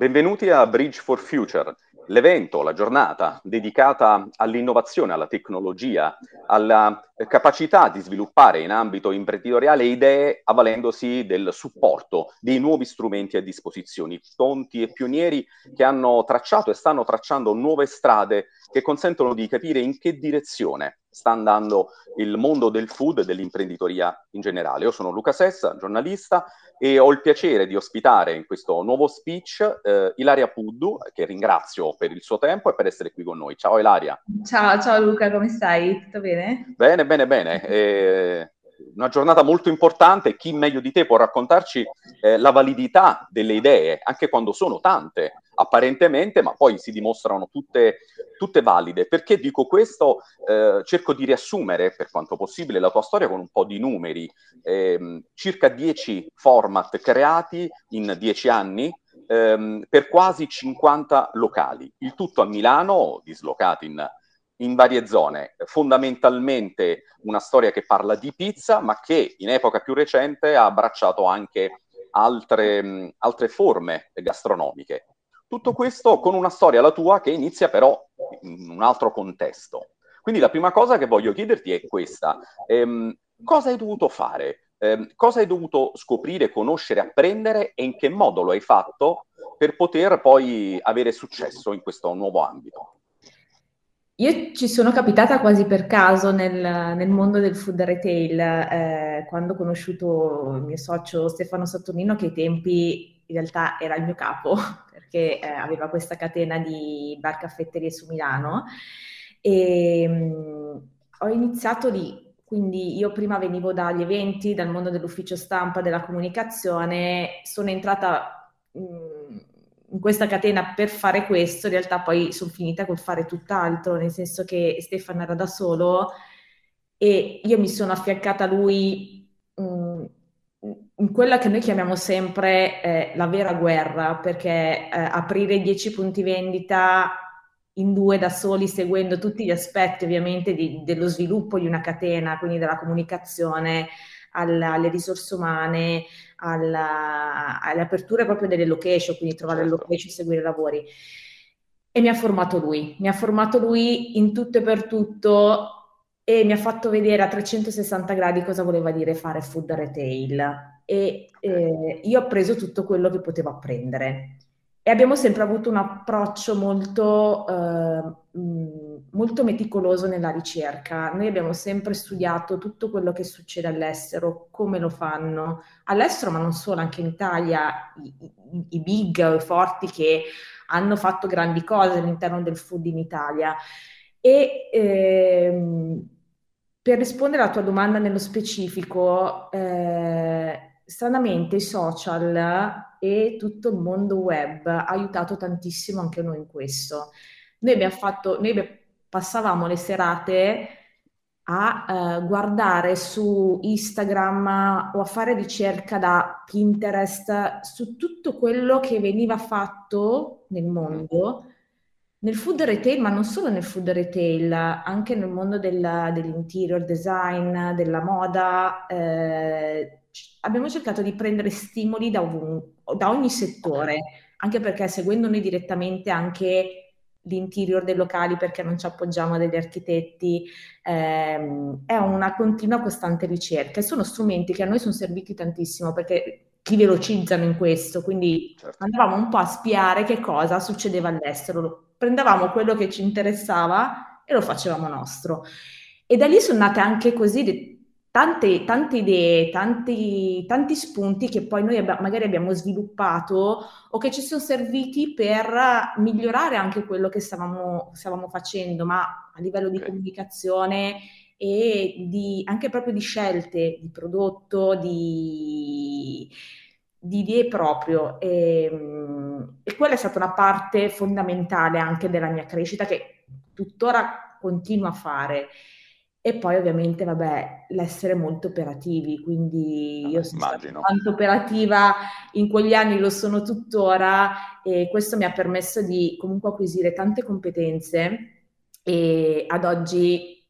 Benvenuti a Bridge for Future, l'evento, la giornata dedicata all'innovazione, alla tecnologia, alla capacità di sviluppare in ambito imprenditoriale idee avvalendosi del supporto dei nuovi strumenti a disposizione, tonti e pionieri che hanno tracciato e stanno tracciando nuove strade che consentono di capire in che direzione sta andando il mondo del food e dell'imprenditoria in generale. Io sono Luca Sessa, giornalista, e ho il piacere di ospitare in questo nuovo speech eh, Ilaria Puddu, che ringrazio per il suo tempo e per essere qui con noi. Ciao Ilaria. Ciao, ciao Luca, come stai? Tutto bene? Bene, bene, bene. Eh, una giornata molto importante, chi meglio di te può raccontarci eh, la validità delle idee, anche quando sono tante apparentemente, ma poi si dimostrano tutte, tutte valide. Perché dico questo? Eh, cerco di riassumere, per quanto possibile, la tua storia con un po' di numeri. Eh, circa 10 format creati in 10 anni, ehm, per quasi 50 locali, il tutto a Milano, dislocati in in varie zone. Fondamentalmente una storia che parla di pizza, ma che in epoca più recente ha abbracciato anche altre, altre forme gastronomiche. Tutto questo con una storia, la tua, che inizia però in un altro contesto. Quindi la prima cosa che voglio chiederti è questa. Ehm, cosa hai dovuto fare? Ehm, cosa hai dovuto scoprire, conoscere, apprendere e in che modo lo hai fatto per poter poi avere successo in questo nuovo ambito? Io ci sono capitata quasi per caso nel, nel mondo del food retail, eh, quando ho conosciuto il mio socio Stefano Saturnino, che ai tempi in realtà era il mio capo, perché eh, aveva questa catena di bar caffetterie su Milano. E mh, mm, ho iniziato lì, quindi io prima venivo dagli eventi, dal mondo dell'ufficio stampa, della comunicazione, sono entrata mm, in questa catena per fare questo, in realtà poi sono finita col fare tutt'altro, nel senso che Stefano era da solo. E io mi sono affiancata a lui quella che noi chiamiamo sempre eh, la vera guerra, perché eh, aprire 10 punti vendita in due da soli, seguendo tutti gli aspetti ovviamente di, dello sviluppo di una catena, quindi dalla comunicazione alla, alle risorse umane, alla, alle aperture proprio delle location, quindi trovare certo. le location e seguire i lavori. E mi ha formato lui, mi ha formato lui in tutto e per tutto e mi ha fatto vedere a 360 gradi cosa voleva dire fare food retail. E eh, io ho preso tutto quello che potevo apprendere. E abbiamo sempre avuto un approccio molto, eh, molto meticoloso nella ricerca. Noi abbiamo sempre studiato tutto quello che succede all'estero, come lo fanno all'estero, ma non solo, anche in Italia, i, i, i big, i forti che hanno fatto grandi cose all'interno del food in Italia. E ehm, per rispondere alla tua domanda nello specifico, eh, stranamente i social e tutto il mondo web ha aiutato tantissimo anche noi in questo. Noi abbiamo fatto, noi passavamo le serate a uh, guardare su Instagram o a fare ricerca da Pinterest su tutto quello che veniva fatto nel mondo, nel food retail, ma non solo nel food retail, anche nel mondo del, dell'interior design, della moda. Eh, abbiamo cercato di prendere stimoli da, ovun- da ogni settore, anche perché seguendo noi direttamente anche l'interior dei locali perché non ci appoggiamo a degli architetti, ehm, è una continua costante ricerca e sono strumenti che a noi sono serviti tantissimo perché ti velocizzano in questo, quindi certo. andavamo un po' a spiare che cosa succedeva all'estero, prendevamo quello che ci interessava e lo facevamo nostro. E da lì sono nate anche così tante, tante idee, tanti, tanti spunti che poi noi abbiamo, magari abbiamo sviluppato o che ci sono serviti per migliorare anche quello che stavamo, stavamo facendo, ma a livello di okay. comunicazione e di, anche proprio di scelte di prodotto, di, di idee proprio. E, ehm, e quella è stata una parte fondamentale anche della mia crescita che tuttora continuo a fare. E poi ovviamente, vabbè, l'essere molto operativi, quindi io sono Immagino. tanto operativa in quegli anni, lo sono tuttora e questo mi ha permesso di comunque acquisire tante competenze e ad oggi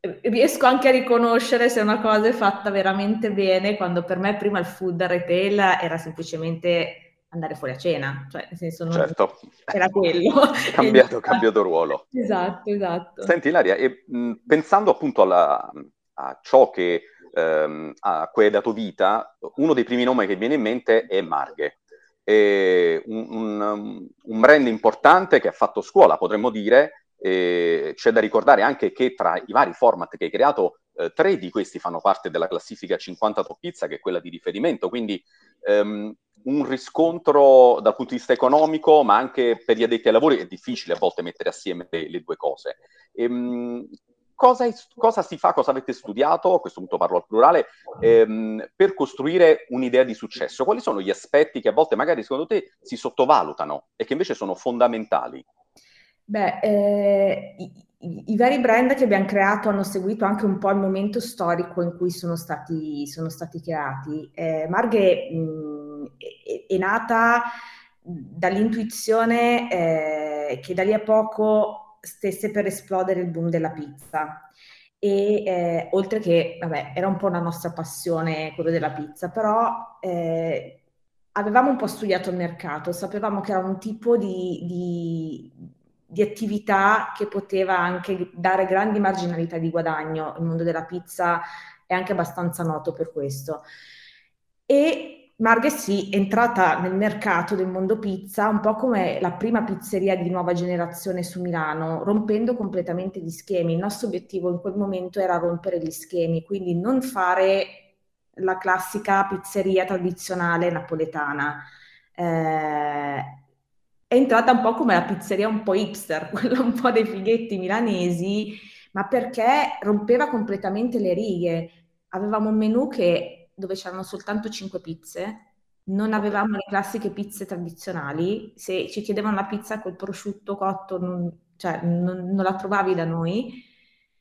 eh, riesco anche a riconoscere se una cosa è fatta veramente bene, quando per me prima il food retail era semplicemente andare fuori a cena, cioè nel senso non certo. era quello. cambiato, cambiato ruolo. Esatto, esatto. Senti Ilaria, e, mh, pensando appunto alla, a ciò che ehm, a cui hai dato vita, uno dei primi nomi che viene in mente è Marghe. È un, un, un brand importante che ha fatto scuola, potremmo dire, e c'è da ricordare anche che tra i vari format che hai creato, eh, tre di questi fanno parte della classifica 50 top pizza, che è quella di riferimento, quindi ehm, un riscontro dal punto di vista economico, ma anche per gli addetti ai lavori è difficile a volte mettere assieme le, le due cose. Ehm, cosa, cosa, si fa, cosa avete studiato, a questo punto parlo al plurale, ehm, per costruire un'idea di successo? Quali sono gli aspetti che a volte magari secondo te si sottovalutano e che invece sono fondamentali? Beh, eh, i, i, vari brand che abbiamo creato hanno seguito anche un po' il momento storico in cui sono stati, sono stati creati. Eh, Marghe mh, è, è, nata dall'intuizione eh, che da lì a poco stesse per esplodere il boom della pizza. E eh, oltre che, vabbè, era un po' una nostra passione quello della pizza, però eh, avevamo un po' studiato il mercato, sapevamo che era un tipo di, di di attività che poteva anche dare grandi marginalità di guadagno. Il mondo della pizza è anche abbastanza noto per questo. E Marghe sì, è entrata nel mercato del mondo pizza un po' come la prima pizzeria di nuova generazione su Milano, rompendo completamente gli schemi. Il nostro obiettivo in quel momento era rompere gli schemi, quindi non fare la classica pizzeria tradizionale napoletana. Eh, è entrata un po' come la pizzeria un po' hipster, quella un po' dei fighetti milanesi, ma perché rompeva completamente le righe. Avevamo un menù che, dove c'erano soltanto cinque pizze, non avevamo le classiche pizze tradizionali, se ci chiedevano la pizza col prosciutto cotto, non, cioè, non, non la trovavi da noi,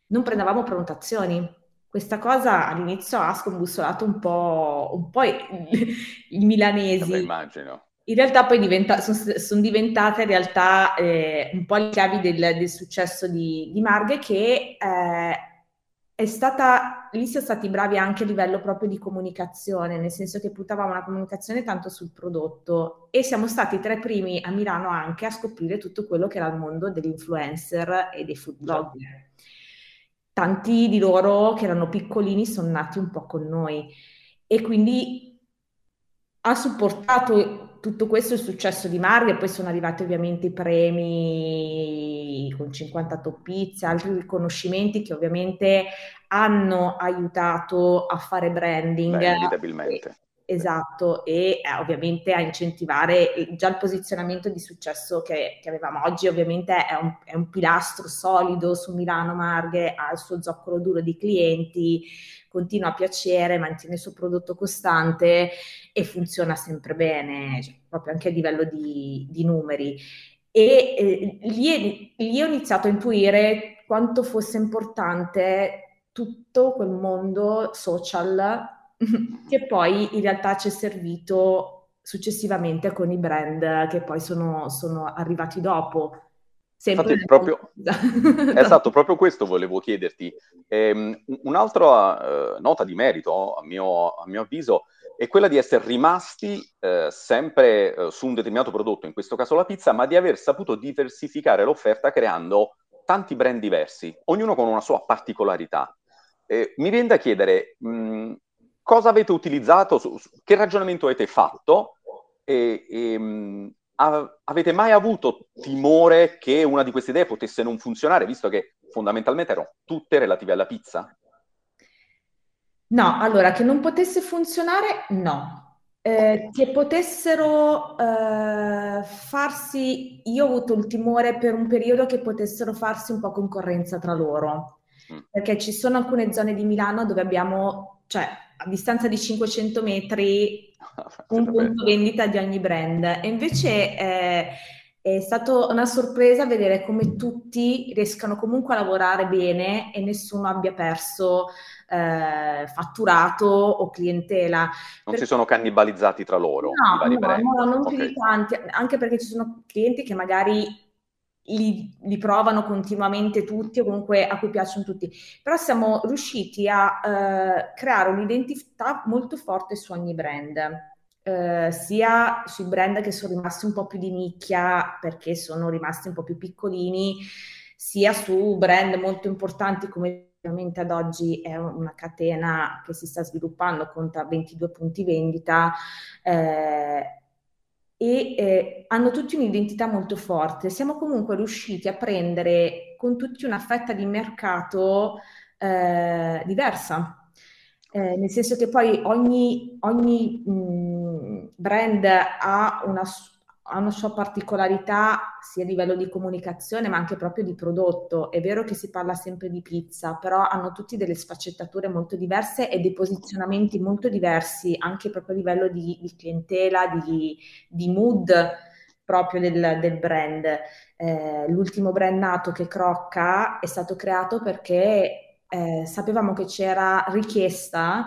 non prendevamo prenotazioni. Questa cosa all'inizio ha scombussolato un po', un po i, milanesi. Lo immagino in realtà poi diventa, sono, sono, diventate in realtà eh, un po' le chiavi del, del successo di, di, Marghe che eh, è stata, lì siamo stati bravi anche a livello proprio di comunicazione, nel senso che puntavamo una comunicazione tanto sul prodotto e siamo stati tra i primi a Milano anche a scoprire tutto quello che era il mondo dell'influencer e dei food blogger. Tanti di loro che erano piccolini sono nati un po' con noi e quindi ha supportato tutto questo il successo di Mario e poi sono arrivati ovviamente i premi con 50 toppizze, altri riconoscimenti che ovviamente hanno aiutato a fare branding. Beh, inevitabilmente. Esatto, e eh, ovviamente a incentivare già il posizionamento di successo che, che avevamo oggi, ovviamente è un, è un, pilastro solido su Milano Marghe, ha il suo zoccolo duro di clienti, continua a piacere, mantiene il suo prodotto costante e funziona sempre bene, cioè, proprio anche a livello di, di numeri. E eh, lì, lì ho iniziato a intuire quanto fosse importante tutto quel mondo social che poi in realtà ci è servito successivamente con i brand che poi sono, sono arrivati dopo. Sempre Infatti, proprio, esatto, proprio questo volevo chiederti. Eh, un'altra eh, nota di merito, a mio, a mio, avviso, è quella di essere rimasti eh, sempre eh, su un determinato prodotto, in questo caso la pizza, ma di aver saputo diversificare l'offerta creando tanti brand diversi, ognuno con una sua particolarità. Eh, mi viene da chiedere mh, cosa avete utilizzato, su, su, che ragionamento avete fatto e, e mh, avete mai avuto timore che una di queste idee potesse non funzionare, visto che fondamentalmente erano tutte relative alla pizza? No, allora, che non potesse funzionare, no. Eh, che potessero eh, farsi, io ho avuto il timore per un periodo che potessero farsi un po' concorrenza tra loro, mm. perché ci sono alcune zone di Milano dove abbiamo, cioè a distanza di 500 metri, un punto vendita di ogni brand. E invece eh, è stata una sorpresa vedere come tutti riescano comunque a lavorare bene e nessuno abbia perso eh, fatturato o clientela. Non perché... si sono cannibalizzati tra loro no, no? No, non okay. più di tanti, anche perché ci sono clienti che magari li, li, provano continuamente tutti o comunque a cui piacciono tutti, però siamo riusciti a uh, creare un'identità molto forte su ogni brand. eh, sia sui brand che sono rimasti un po' più di nicchia perché sono rimasti un po' più piccolini, sia su brand molto importanti come ovviamente ad oggi è una catena che si sta sviluppando, conta 22 punti vendita eh, e eh, hanno tutti un'identità molto forte. Siamo comunque riusciti a prendere con tutti una fetta di mercato eh, diversa, eh, nel senso che poi ogni, ogni mh, mm, brand ha una, ha una, sua particolarità sia a livello di comunicazione ma anche proprio di prodotto. È vero che si parla sempre di pizza, però hanno tutti delle sfaccettature molto diverse e dei posizionamenti molto diversi anche proprio a livello di, di clientela, di, di mood proprio del, del brand. Eh, l'ultimo brand nato che Crocca è stato creato perché eh, sapevamo che c'era richiesta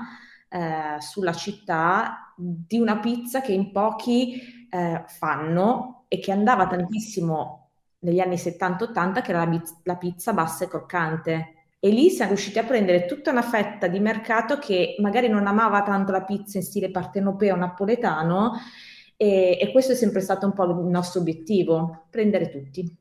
eh, sulla città di una pizza che in pochi eh, fanno e che andava tantissimo negli anni 70-80, che era la, la pizza bassa e croccante. E lì siamo riusciti a prendere tutta una fetta di mercato che magari non amava tanto la pizza in stile partenopeo napoletano e, e questo è sempre stato un po' il nostro obiettivo, prendere tutti.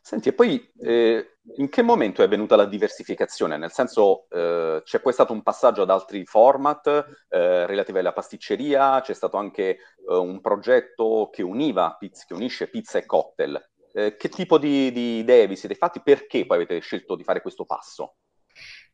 Senti, e poi eh, in che momento è venuta la diversificazione? Nel senso, eh, c'è poi stato un passaggio ad altri format eh, relativi alla pasticceria, c'è stato anche eh, un progetto che univa, pizza, che unisce pizza e cocktail. Eh, che tipo di, di, idee vi siete fatti? Perché poi avete scelto di fare questo passo?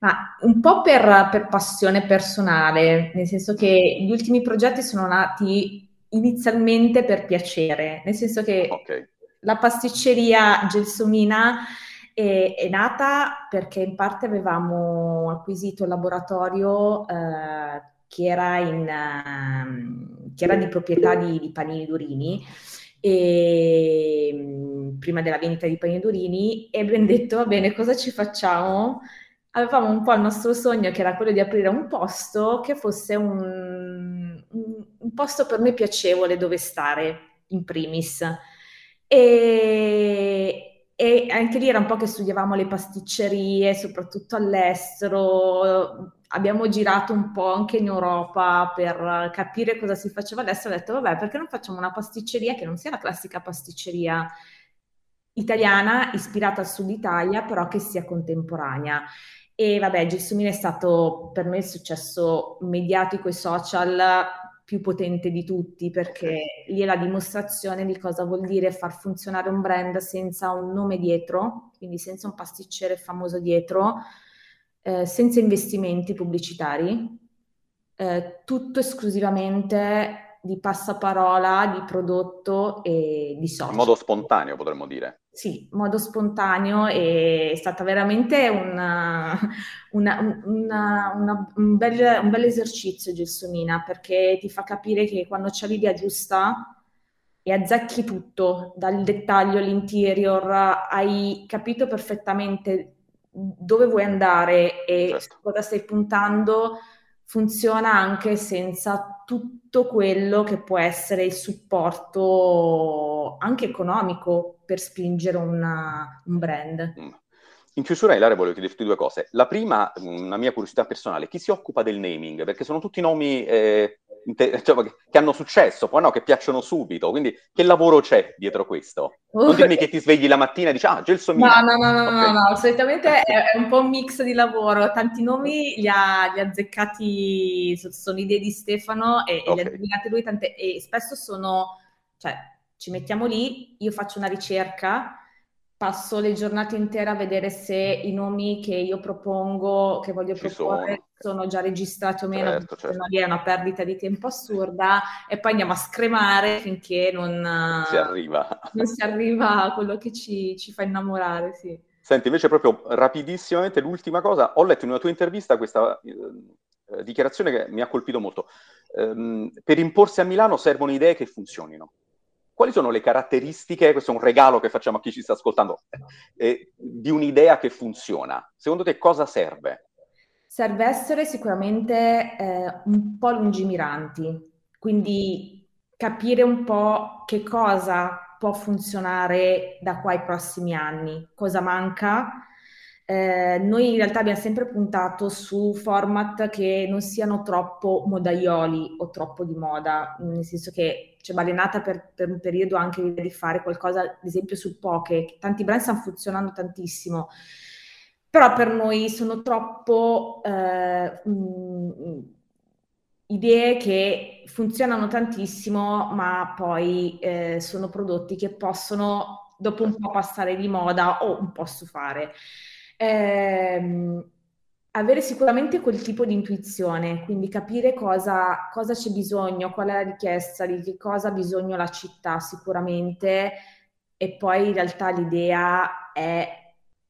Ma un po' per, per passione personale, nel senso che gli ultimi progetti sono nati inizialmente per piacere, nel senso che okay la pasticceria Gelsomina è, è, nata perché in parte avevamo acquisito il laboratorio eh, che, era in, eh, che, era di proprietà di, di Panini Durini e, mm, prima della vendita di Panini Durini e abbiamo detto va bene cosa ci facciamo? Avevamo un po' il nostro sogno che era quello di aprire un posto che fosse un, un, un posto per me piacevole dove stare in primis e, e anche lì era un po' che studiavamo le pasticcerie, soprattutto all'estero. Abbiamo girato un po' anche in Europa per capire cosa si faceva adesso. Ho detto, vabbè, perché non facciamo una pasticceria che non sia la classica pasticceria italiana ispirata al sud Italia, però che sia contemporanea. E vabbè, Gelsomino è stato per me il successo mediatico e social più potente di tutti perché lì è la dimostrazione di cosa vuol dire far funzionare un brand senza un nome dietro, quindi senza un pasticcere famoso dietro, eh, senza investimenti pubblicitari, eh, tutto esclusivamente di passaparola, di prodotto e di social. In modo spontaneo potremmo dire. Sì, in modo spontaneo e è stata veramente una, una, una, un, bel, un bel esercizio Gelsomina perché ti fa capire che quando c'è l'idea giusta e azzecchi tutto, dal dettaglio all'interior, hai capito perfettamente dove vuoi andare e certo. cosa stai puntando, funziona anche senza tutto quello che può essere il supporto anche economico per spingere una, un brand. Mm. In chiusura, Ilaria, volevo chiederti due cose. La prima, una mia curiosità personale, chi si occupa del naming? Perché sono tutti nomi eh, cioè, che hanno successo, poi no, che piacciono subito. Quindi che lavoro c'è dietro questo? Non dirmi che ti svegli la mattina e dici, ah, Gelsomina. No, no, no, no, okay. no, no, solitamente è, un po' un mix di lavoro. Tanti nomi li ha, li ha azzeccati, sono idee di Stefano e, okay. e li ha azzeccati lui, tante, e spesso sono, cioè, ci mettiamo lì, io faccio una ricerca passo le giornate intere a vedere se i nomi che io propongo, che voglio Ci proporre, sono. Sono. già registrati o meno, certo, certo. non è una perdita di tempo assurda, e poi andiamo a scremare finché non si arriva, non si arriva a quello che ci, ci fa innamorare, sì. Senti, invece proprio rapidissimamente l'ultima cosa, ho letto in una tua intervista questa eh, dichiarazione che mi ha colpito molto. Um, per imporsi a Milano servono idee che funzionino quali sono le caratteristiche, questo è un regalo che facciamo a chi ci sta ascoltando, eh, di un'idea che funziona? Secondo te cosa serve? Serve essere sicuramente eh, un po' lungimiranti, quindi capire un po' che cosa può funzionare da qua ai prossimi anni, cosa manca, Eh, noi in realtà abbiamo sempre puntato su format che non siano troppo modaioli o troppo di moda, nel senso che c'è balenata per, per un periodo anche di fare qualcosa, ad esempio sul poke, tanti brand stanno funzionando tantissimo, però per noi sono troppo eh, mh, idee che funzionano tantissimo, ma poi eh, sono prodotti che possono dopo un po' passare di moda o un po' stufare ehm, avere sicuramente quel tipo di intuizione, quindi capire cosa, cosa c'è bisogno, qual è la richiesta, di che cosa ha bisogno la città sicuramente e poi in realtà l'idea è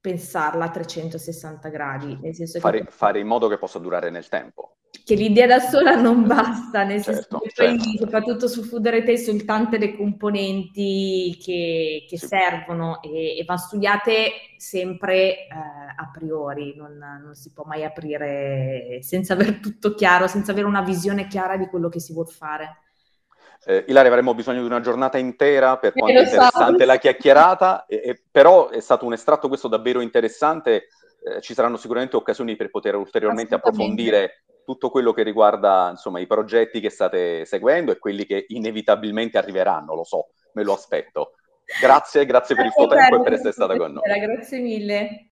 pensarla a 360 gradi, nel senso fare, che... fare in modo che possa durare nel tempo che l'idea da sola non basta, nel certo, senso che poi certo. soprattutto su Food Retail sono tante le componenti che, che sì. servono e, e, vanno studiate sempre eh, a priori, non, non, si può mai aprire senza aver tutto chiaro, senza avere una visione chiara di quello che si vuole fare. Eh, Ilaria, avremmo bisogno di una giornata intera per quanto è interessante so. la chiacchierata, e, e, però è stato un estratto questo davvero interessante, eh, ci saranno sicuramente occasioni per poter ulteriormente approfondire tutto quello che riguarda insomma, i progetti che state seguendo e quelli che inevitabilmente arriveranno, lo so, me lo aspetto. Grazie, grazie per il tuo tempo e per essere stata con noi. Grazie mille.